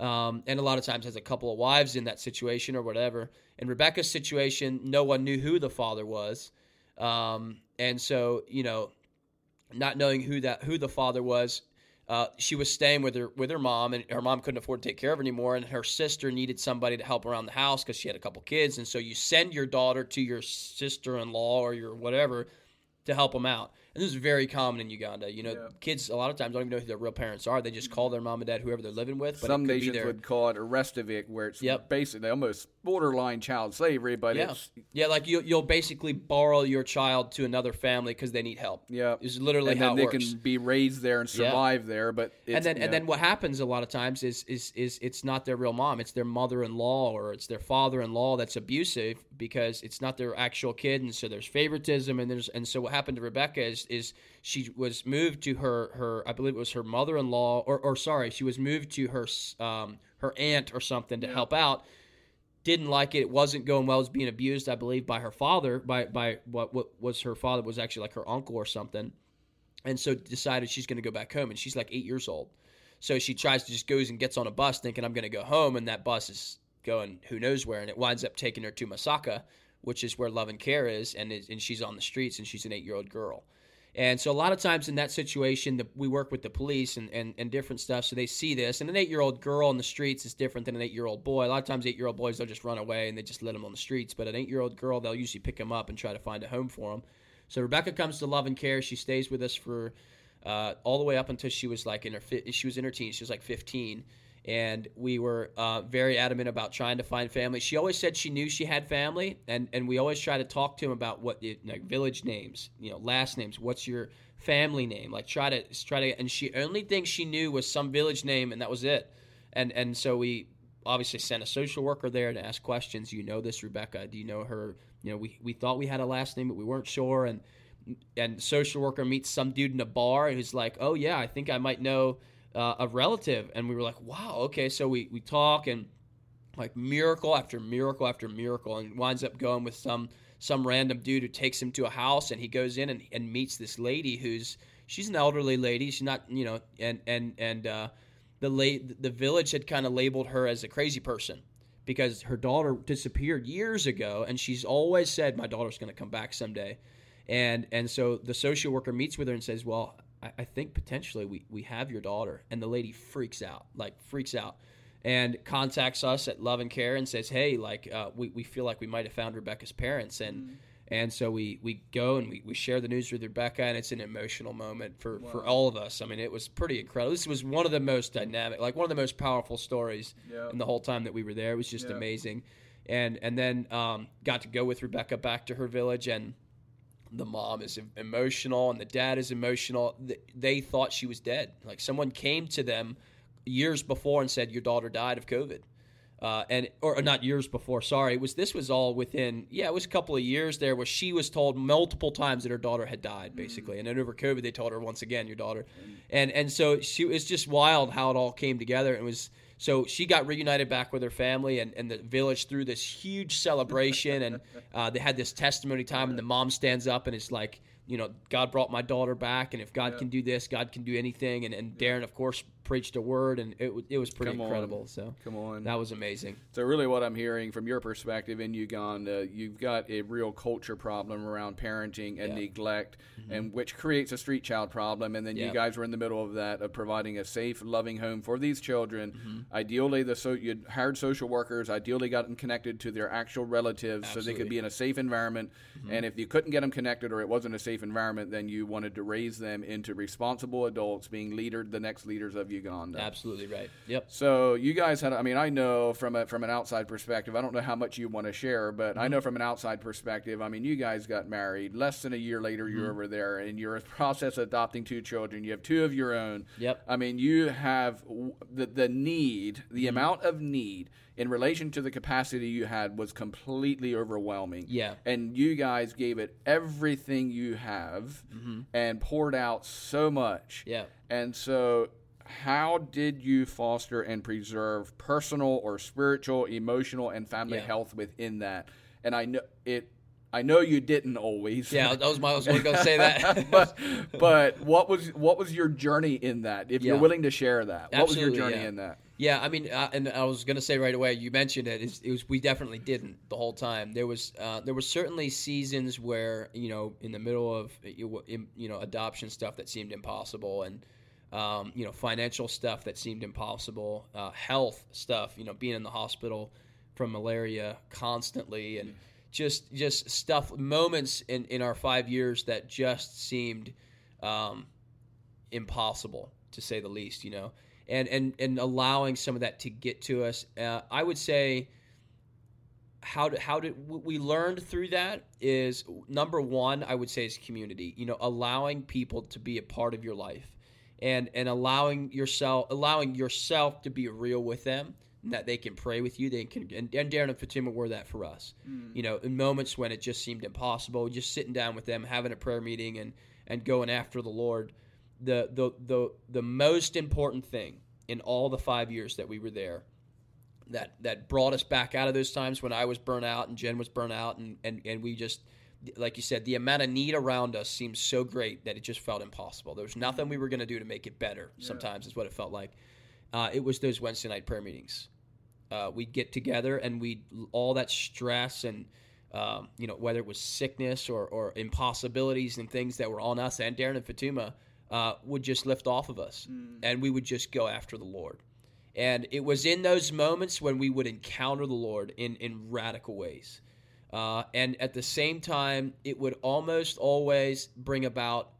um, and a lot of times has a couple of wives in that situation or whatever. In Rebecca's situation, no one knew who the father was, um, and so you know, not knowing who that who the father was, uh, she was staying with her with her mom, and her mom couldn't afford to take care of her anymore, and her sister needed somebody to help around the house because she had a couple kids, and so you send your daughter to your sister-in-law or your whatever to help them out. And this is very common in Uganda. You know, Yeah. kids a lot of times don't even know who their real parents are. They just call their mom and dad whoever they're living with. But Some it could be nations their, would call it a Restavek, where it's Yep. basically almost borderline child slavery, but yeah, it's yeah, like you, you'll basically borrow your child to another family because they need help. yeah, Is literally and how they works. can be raised there and Yeah. survive there. But it's, and then yeah. and then what happens a lot of times is is is it's not their real mom it's their mother-in-law or it's their father-in-law that's abusive because it's not their actual kid and so there's favoritism and there's and so what happened to Rebecca is is she was moved to her her I believe it was her mother-in-law or or sorry she was moved to her um her aunt or something to help out didn't like it. It wasn't going well. Was being abused, I believe, by her father. By by what what was her father was actually like her uncle or something. and so decided she's going to go back home. And she's like eight years old, so she tries to just goes and gets on a bus thinking I'm going to go home, and that bus is going who knows where, and it winds up taking her to Masaka, which is where Love and Care is, and is, and she's on the streets, and she's an eight year old girl. And so a lot of times in that situation, the, we work with the police and, and, and different stuff, so they see this. And an eight year old girl in the streets is different than an eight year old boy. A lot of times, eight year old boys they'll just run away and they just let them on the streets. But an eight year old girl, they'll usually pick them up and try to find a home for them. So Rebecca comes to Love and Care. She stays with us for uh, all the way up until she was like in her she was in her teens. She was like 15 and we were uh, very adamant about trying to find family. She always said she knew she had family, and, and we always try to talk to him about what like village names, you know, last names. What's your family name? Like try to try to. And she only thing she knew was some village name, and that was it. And and so we obviously sent a social worker there to ask questions. You know this, Rebecca? Do you know her? You know, we we thought we had a last name, but we weren't sure. And and social worker meets some dude in a bar who's like, oh yeah, I think I might know uh, a relative, and we were like, wow, okay. So we we talk and like miracle after miracle after miracle, and winds up going with some some random dude who takes him to a house, and he goes in and, and meets this lady who's she's an elderly lady. She's not you know, and and and uh, the late the village had kind of labeled her as a crazy person because her daughter disappeared years ago, and she's always said my daughter's going to come back someday. And and so the social worker meets with her and says, "Well, I, I think potentially we, we have your daughter. And the lady freaks out, like freaks out and contacts us at Love and Care and says, "Hey, like uh, we, we feel like we might have found Rebecca's parents." And mm-hmm. and so we, we go and we, we share the news with Rebecca, and it's an emotional moment for, wow. for all of us. I mean, it was pretty incredible. This was one of the most dynamic, like one of the most powerful stories yep. in the whole time that we were there. It was just yep. amazing. And and then um, got to go with Rebecca back to her village and the mom is emotional and the dad is emotional. They thought she was dead. Like someone came to them years before and said, "Your daughter died of COVID." Uh, and or not years before. Sorry, it was this was all within. Yeah, it was a couple of years there where she was told multiple times that her daughter had died, basically. Mm-hmm. And then over COVID, they told her once again, "Your daughter," mm-hmm. and and so she it's just wild how it all came together. It was so she got reunited back with her family, and, and the village threw this huge celebration, and uh, they had this testimony time, and the mom stands up and it's like, you know, God brought my daughter back, and if God yeah. can do this, God can do anything. And, and Darren, of course, preached a word, and it, it was pretty Come incredible. On. So Come on, that was amazing. So really, what I'm hearing from your perspective in Uganda, you've got a real culture problem around parenting and yeah. neglect, mm-hmm. and which creates a street child problem. And then yeah. you guys were in the middle of that of providing a safe, loving home for these children. Mm-hmm. Ideally, the so you hired social workers. Ideally, got them connected to their actual relatives Absolutely. so they could be in a safe environment. Mm-hmm. And if you couldn't get them connected or it wasn't a safe environment, then you wanted to raise them into responsible adults, being leader, the next leaders of Uganda. Absolutely right. Yep. So you guys had. I mean, I know from a from an outside perspective. I don't know how much you want to share, but mm-hmm. I know from an outside perspective. I mean, you guys got married less than a year later. Mm-hmm. You're over there, and you're in the process of adopting two children. You have two of your own. Yep. I mean, you have the the need, the mm-hmm. amount of need in relation to the capacity you had was completely overwhelming. Yeah. And you guys gave it everything you have mm-hmm. and poured out so much. Yeah. And so how did you foster and preserve personal or spiritual, emotional, and family yeah. health within that? And I know it. I know you didn't always. Yeah, that was my. I was going to say that. (laughs) but, but what was what was your journey in that? If yeah. you're willing to share that, what Absolutely, was your journey yeah. in that? Yeah, I mean, uh, and I was going to say right away. You mentioned it. It was we definitely didn't the whole time. There was uh, there were certainly seasons where you know in the middle of you know adoption stuff that seemed impossible and um, you know, financial stuff that seemed impossible, uh, health stuff, you know, being in the hospital from malaria constantly, and just just stuff, moments in, in our five years that just seemed um, impossible to say the least, you know, and and and allowing some of that to get to us. Uh, I would say how did how did we learned through that is number one I would say is community. You know, allowing people to be a part of your life and and allowing yourself allowing yourself to be real with them that they can pray with you they can and, and Darren and Fatima were that for us mm. you know in moments when it just seemed impossible just sitting down with them having a prayer meeting and and going after the Lord the the the the most important thing in all the 5 years that we were there that that brought us back out of those times when I was burnt out and Jen was burnt out and and, and we just like you said, the amount of need around us seemed so great that it just felt impossible. There was nothing we were going to do to make it better. Sometimes is what it felt like. Uh, it was those Wednesday night prayer meetings. Uh, we'd get together and we all that stress and um, you know whether it was sickness or, or impossibilities and things that were on us and Darren and Fatuma uh, would just lift off of us, and we would just go after the Lord. And it was in those moments when we would encounter the Lord in in radical ways. Uh, and at the same time, it would almost always bring about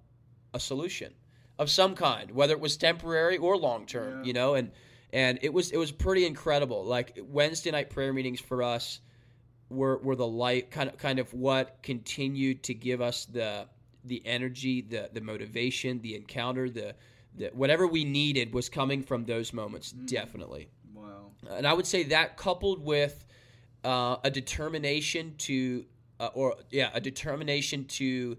a solution of some kind, whether it was temporary or long term. Yeah. You know, and and it was it was pretty incredible. Like Wednesday night prayer meetings for us were were the light kind of kind of what continued to give us the the energy, the the motivation, the encounter, the the whatever we needed was coming from those moments. Definitely. Wow. And I would say that coupled with uh, a determination to, uh, or yeah, a determination to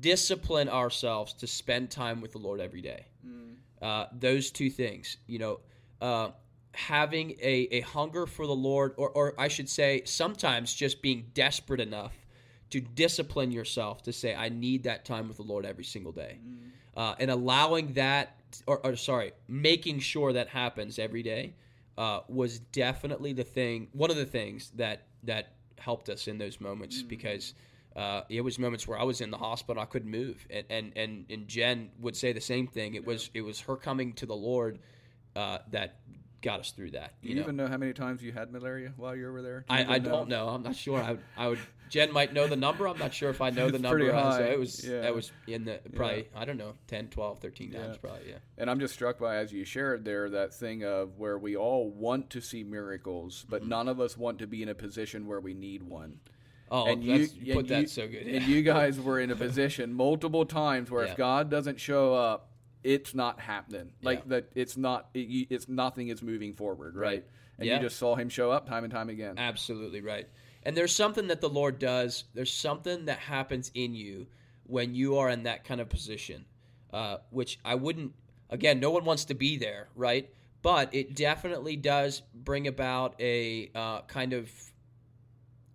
discipline ourselves to spend time with the Lord every day. Uh, those two things, you know, uh, having a, a hunger for the Lord, or, or I should say, sometimes just being desperate enough to discipline yourself to say, I need that time with the Lord every single day. Uh, and allowing that, or, or sorry, making sure that happens every day uh, was definitely the thing, one of the things that, that helped us in those moments because uh, it was moments where I was in the hospital, I couldn't move, and and and, and Jen would say the same thing. It was it was her coming to the Lord uh, that got us through that. Do You, you know? even know how many times you had malaria while you were there? Do you I, I even don't know. I'm not sure. I would, I would. (laughs) Jen might know the number. I'm not sure if I know the number. So it was Yeah. that was in the probably I don't know 10, 12, 13 times Yeah. probably. Yeah. And I'm just struck by, as you shared there, that thing of where we all want to see miracles, but Mm-hmm. none of us want to be in a position where we need one. Oh, and that's, you, you, put and that you- so good. And you guys (laughs) were in a position multiple times where Yeah. if God doesn't show up, it's not happening. Like Yeah. that, it's not. It, it's nothing is moving forward, right? Right. And Yeah. you just saw Him show up time and time again. Absolutely right. And there's something that the Lord does. There's something that happens in you when you are in that kind of position, uh, which I wouldn't. Again, no one wants to be there, right? But it definitely does bring about a uh, kind of.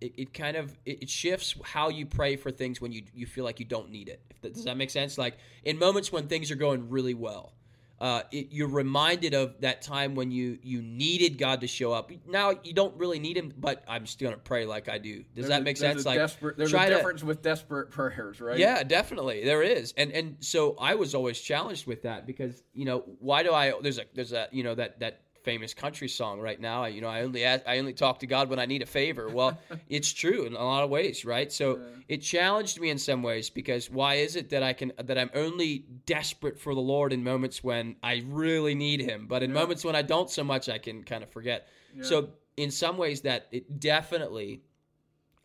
It, it kind of it shifts how you pray for things when you you feel like you don't need it. If that, does that make sense? Like in moments when things are going really well, uh, it, you're reminded of that time when you you needed God to show up. Now you don't really need Him, but I'm still gonna pray like I do. Does There's that a- make there's sense? A Like desperate, there's try a to- difference with desperate prayers, right? yeah, definitely there is, and and so I was always challenged with that because you know why do I? There's a there's a you know that that famous country song right now. I, you know I only ask, I only talk to God when I need a favor. Well, (laughs) it's true in a lot of ways, right? So it challenged me in some ways because why is it that I can that I'm only desperate for the Lord in moments when I really need Him, but in moments when I don't so much, I can kind of forget. So in some ways, that it definitely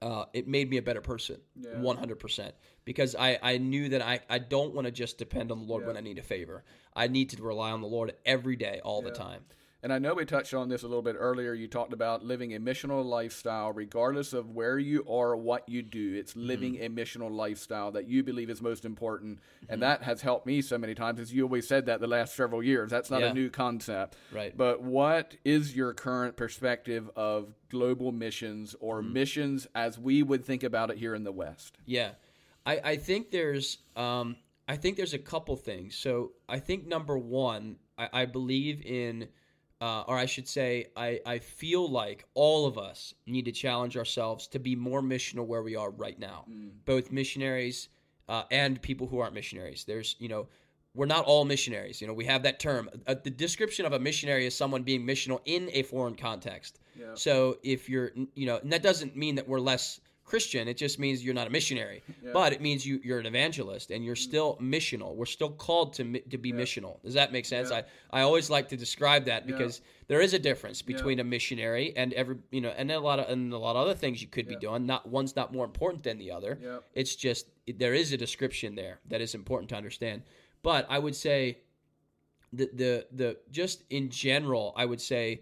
uh, it made me a better person, one hundred percent. Because I, I knew that I, I don't want to just depend on the Lord when I need a favor. I need to rely on the Lord every day, all the time. And I know we touched on this a little bit earlier. You talked about living a missional lifestyle, regardless of where you are what you do. It's Mm-hmm. living a missional lifestyle that you believe is most important. Mm-hmm. And that has helped me so many times, as you always said that the last several years. That's not Yeah. a new concept. Right. But what is your current perspective of global missions or Mm-hmm. missions as we would think about it here in the West? Yeah, I, I think there's um, I think there's a couple things. So I think number one, I, I believe in, uh, or I should say, I, I feel like all of us need to challenge ourselves to be more missional where we are right now, both missionaries uh, and people who aren't missionaries. There's you know. We're not all missionaries. You know, we have that term. Uh, the description of a missionary is someone being missional in a foreign context. Yeah. So if you're, you know, and that doesn't mean that we're less Christian. It just means you're not a missionary. But it means you, you're an evangelist and you're still missional. We're still called to to be missional. Does that make sense? I, I always like to describe that because there is a difference between a missionary and every you know and a lot of and a lot of other things you could be doing. Not one's not more important than the other. It's just there is a description there that is important to understand. But I would say the the the just in general, I would say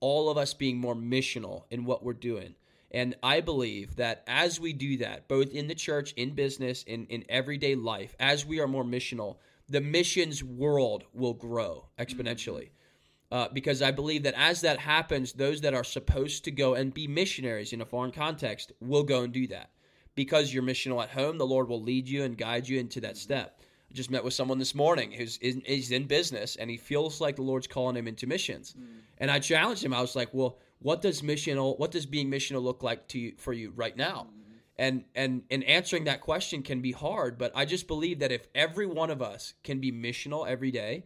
all of us being more missional in what we're doing. And I believe that as we do that, both in the church, in business, in, in everyday life, as we are more missional, the missions world will grow exponentially. Mm-hmm. Uh, because I believe that as that happens, those that are supposed to go and be missionaries in a foreign context will go and do that. because you're missional at home, the Lord will lead you and guide you into that mm-hmm. step. I just met with someone this morning who's in, is in business and he feels like the Lord's calling him into missions. Mm-hmm. And I challenged him. I was like, "Well, what does missional what does being missional look like to you for you right now?" And and and answering that question can be hard, but I just believe that if every one of us can be missional every day,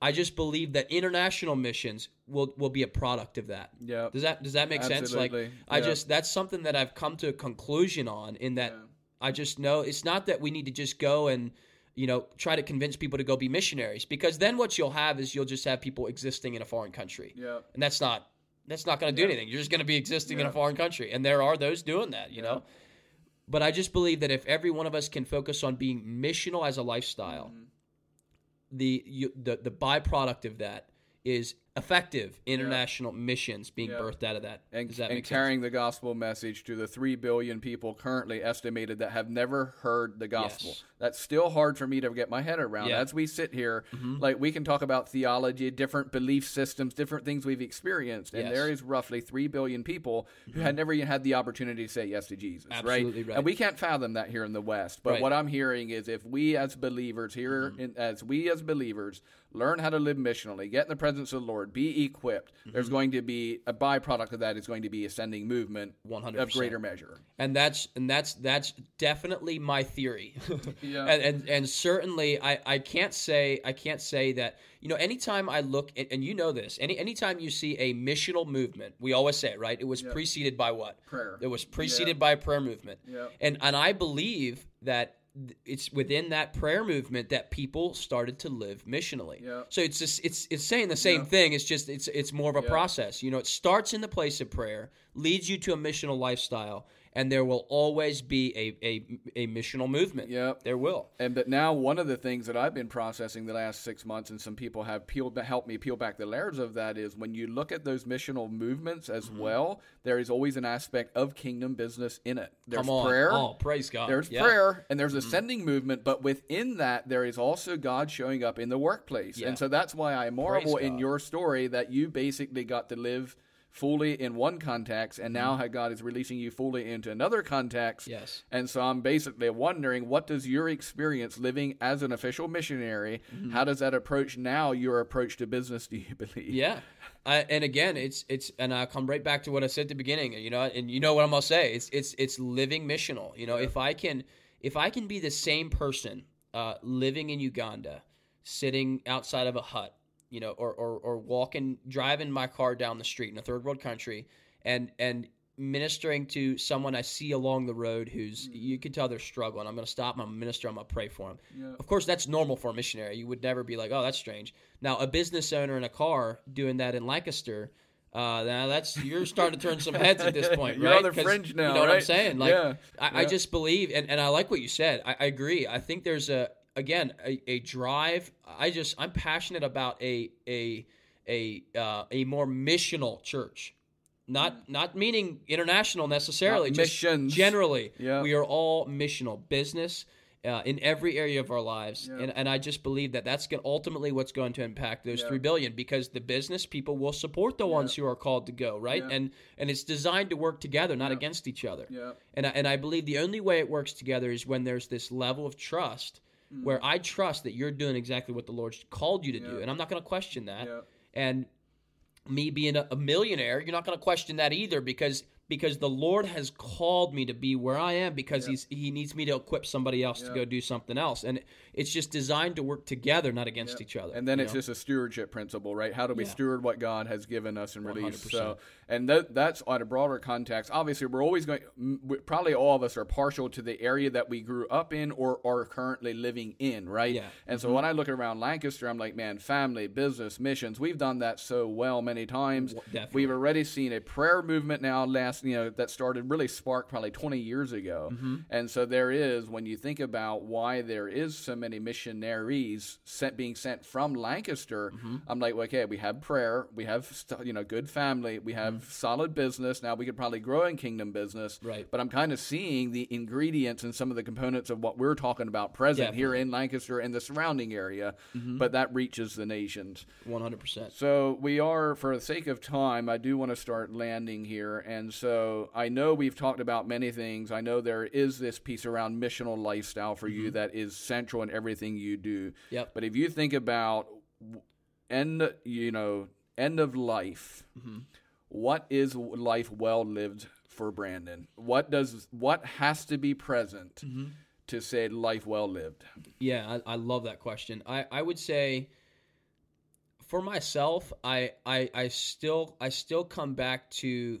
I just believe that international missions will will be a product of that. Yeah. Does that does that make sense? Like Absolutely. I just that's something that I've come to a conclusion on in that Yeah. I just know it's not that we need to just go and you know try to convince people to go be missionaries because then what you'll have is you'll just have people existing in a foreign country. Yeah. And that's not that's not going to do anything. You're just going to be existing in a foreign country and there are those doing that, you know. But I just believe that if every one of us can focus on being missional as a lifestyle, Mm-hmm. the you, the the byproduct of that is effective international missions being Yeah. birthed out of that. and, that and make sense? carrying the gospel message to the 3 billion people currently estimated that have never heard the gospel. Yes. That's still hard for me to get my head around. Yeah. Mm-hmm. As we sit here, like we can talk about theology, different belief systems, different things we've experienced, and Yes. Mm-hmm. there is roughly 3 billion people who had never even had the opportunity to say yes to Jesus, Absolutely right. And we can't fathom that here in the West. But Right. Mm-hmm. what I'm hearing is if we as believers here, in, as we as believers learn how to live missionally, get in the presence of the Lord, be equipped, there's Mm-hmm. going to be a byproduct of that is going to be ascending movement 100%. of greater measure. and that's and that's that's definitely my theory (laughs) Yeah. and, and and certainly i i can't say i can't say that you know anytime i look and, and you know this any anytime you see a missional movement we always say it right it was preceded by what Prayer. it was preceded by a prayer movement Yeah. and and i believe that th- it's within that prayer movement that people started to live missionally. Yeah. So it's just it's it's saying the same Yeah. thing. It's just it's it's more of a Yeah. process. You know, it starts in the place of prayer, leads you to a missional lifestyle, and there will always be a a, a missional movement. Yep. There will. And but now one of the things that I've been processing the last six months, and some people have peeled helped me peel back the layers of that, is when you look at those missional movements as Mm-hmm. well, there is always an aspect of kingdom business in it. There's Come on. prayer. Oh, praise God. There's Yeah. Mm-hmm. prayer and there's ascending movement, but within that there is also God showing up in the workplace. Yeah. And so that's why I marvel in God. your story that you basically got to live fully in one context and now how God is releasing you fully into another context. Mm-hmm. Yes. And so I'm basically wondering what does your experience living as an official missionary, how does that approach now your approach to business do you (laughs) believe? Yeah, I, and again, it's it's, and I come right back to what I said at the beginning. You know, and you know what I'm gonna say. It's it's it's living missional. You know, if I can if I can be the same person uh, living in Uganda, sitting outside of a hut, you know, or, or or walking, driving my car down the street in a third world country, and and ministering to someone I see along the road who's you can tell they're struggling. I'm going to stop. I'm minister. I'm going to pray for them. Yeah. Of course, that's normal for a missionary. You would never be like, oh, that's strange. Now, a business owner in a car doing that in Lancaster. Uh, now that's you're starting to turn some heads at this (laughs) point, You're right? on the fringe now, You know what I'm saying? Like, Yeah, I, I just believe, and, and I like what you said. I, I agree. I think there's a again a, a drive. I just I'm passionate about a a a uh, a more missional church. Not not meaning international necessarily, Not just missions. generally. Yeah. We are all missional business uh, in every area of our lives, Yeah. and, and I just believe that that's going ultimately what's going to impact those Yeah. three billion because the business people will support the ones who are called to go right, and and it's designed to work together, not against each other. Yeah. And I, and I believe the only way it works together is when there's this level of trust where I trust that you're doing exactly what the Lord's called you to do, Mm. And I'm not going to question that. Yeah. And me being a, a millionaire, you're not going to question that either because because the Lord has called me to be where I am because he's he needs me to equip somebody else to go do something else, and it's just designed to work together, not against each other. And then it's know? just a stewardship principle, right? How do we Yeah. steward what God has given us and released? 100%. So, and that, that's on a broader context. Obviously, we're always going. we- Probably all of us are partial to the area that we grew up in or are currently living in, right? Yeah. And so when I look around Lancaster, I'm like, man, family, business, missions. We've done that so well many times. Definitely. We've already seen a prayer movement now last, you know, that started really sparked probably 20 years ago. Mm-hmm. And so there is, when you think about why there is so many missionaries sent being sent from Lancaster, Mm-hmm. I'm like, well, okay, we have prayer, we have you know good family, we have solid business. Now we could probably grow in kingdom business, Mm-hmm. Right. But I'm kind of seeing the ingredients and some of the components of what we're talking about present here in Lancaster and the surrounding area, Mm-hmm. but that reaches the nations. 100%. So we are, for the sake of time, I do want to start landing here, and so I know we've talked about many things. I know there is this piece around missional lifestyle for you that is central in everything you do. Yep. But if you think about end, you know, end of life, what is life well lived for Brandon? What does what has to be present to say life well lived? Yeah, I, I love that question. I, I would say for myself, I, I I still I still come back to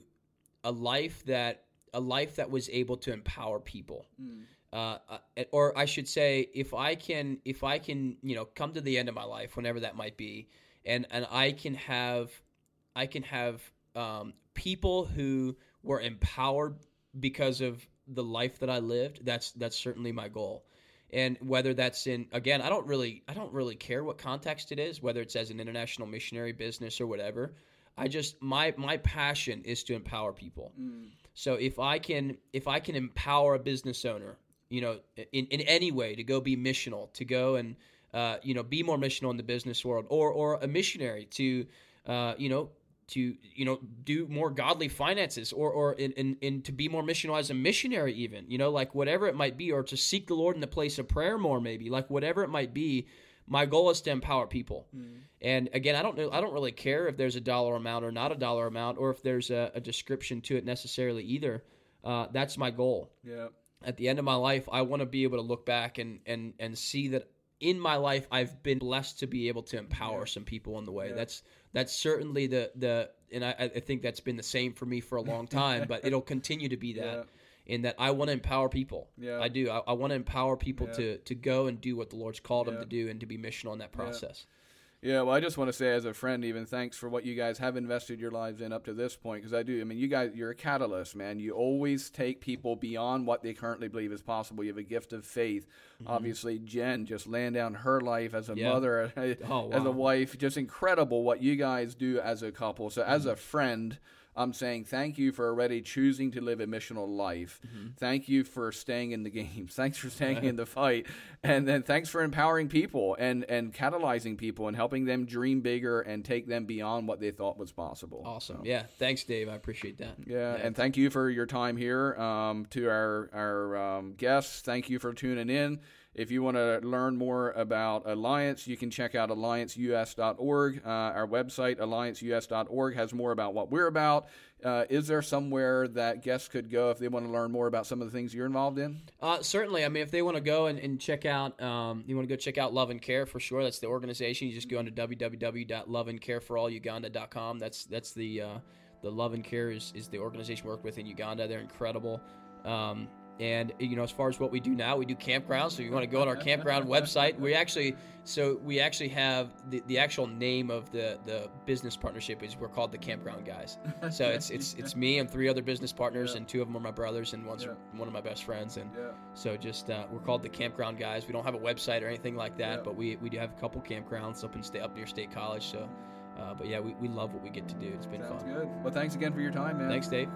a life that a life that was able to empower people. Uh, uh, or I should say, if I can, if I can, you know, come to the end of my life, whenever that might be, and and I can have, I can have um, people who were empowered because of the life that I lived. That's that's certainly my goal. And whether that's in again i don't really i don't really care what context it is whether it's as an international missionary business or whatever. I just my my passion is to empower people. So if i can if i can empower a business owner you know in, in any way to go be missional to go and uh, you know be more missional in the business world or or a missionary to uh, you know to you know do more godly finances or or in, in, in to be more missional as a missionary even you know like whatever it might be or to seek the lord in the place of prayer more maybe like whatever it might be my goal is to empower people. And again i don't know i don't really care if there's a dollar amount or not a dollar amount or if there's a, a description to it necessarily either. Uh, that's my goal. Yeah. At the end of my life, I want to be able to look back and and and see that in my life I've been blessed to be able to empower some people in the way. Yeah. That's that's certainly the the and I, I think that's been the same for me for a long time, but it'll continue to be (laughs) that. In that I want to empower people. Yeah. I do. I, I want to empower people Yeah. to to go and do what the Lord's called Yeah. them to do and to be missional in that process. Yeah, well, I just want to say as a friend, even thanks for what you guys have invested your lives in up to this point, because I do. I mean, you guys, you're a catalyst, man. You always take people beyond what they currently believe is possible. You have a gift of faith. Obviously, Jen just laying down her life as a Mm-hmm. Yeah. mother, Oh, (laughs) as a wife. Just incredible what you guys do as a couple. So, as Mm-hmm. a friend, I'm saying thank you for already choosing to live a missional life. Mm-hmm. Thank you for staying in the games. (laughs) Thanks for staying in the fight. And then thanks for empowering people and, and catalyzing people and helping them dream bigger and take them beyond what they thought was possible. Awesome. So, Yeah. Thanks, Dave. I appreciate that. yeah, and thank you for your time here. Um, to our our um, guests, thank you for tuning in. If you want to learn more about Alliance, you can check out allianceus.org. Uh, our website, allianceus.org, has more about what we're about. Uh, is there somewhere that guests could go if they want to learn more about some of the things you're involved in? Uh, certainly. I mean, if they want to go and, and check out, um, you want to go check out Love and Care for sure. That's the organization. You just go into www.loveandcareforalluganda.com. That's that's the uh, the Love and Care is, is the organization we work with in Uganda. They're incredible. Um, and you know, as far as what we do now, we do campgrounds. So you want to go on our (laughs) campground website. We actually, so we actually have the, the actual name of the the business partnership is we're called the Campground Guys. (laughs) So it's it's it's me and three other business partners, Yeah. and two of them are my brothers, and one's Yeah. one of my best friends. And Yeah. so just uh, we're called the Campground Guys. We don't have a website or anything like that, but we, we do have a couple campgrounds up in state up near State College. So, uh, but yeah, we, we love what we get to do. It's been Sounds fun. good. Well, thanks again for your time, man. Thanks, Dave.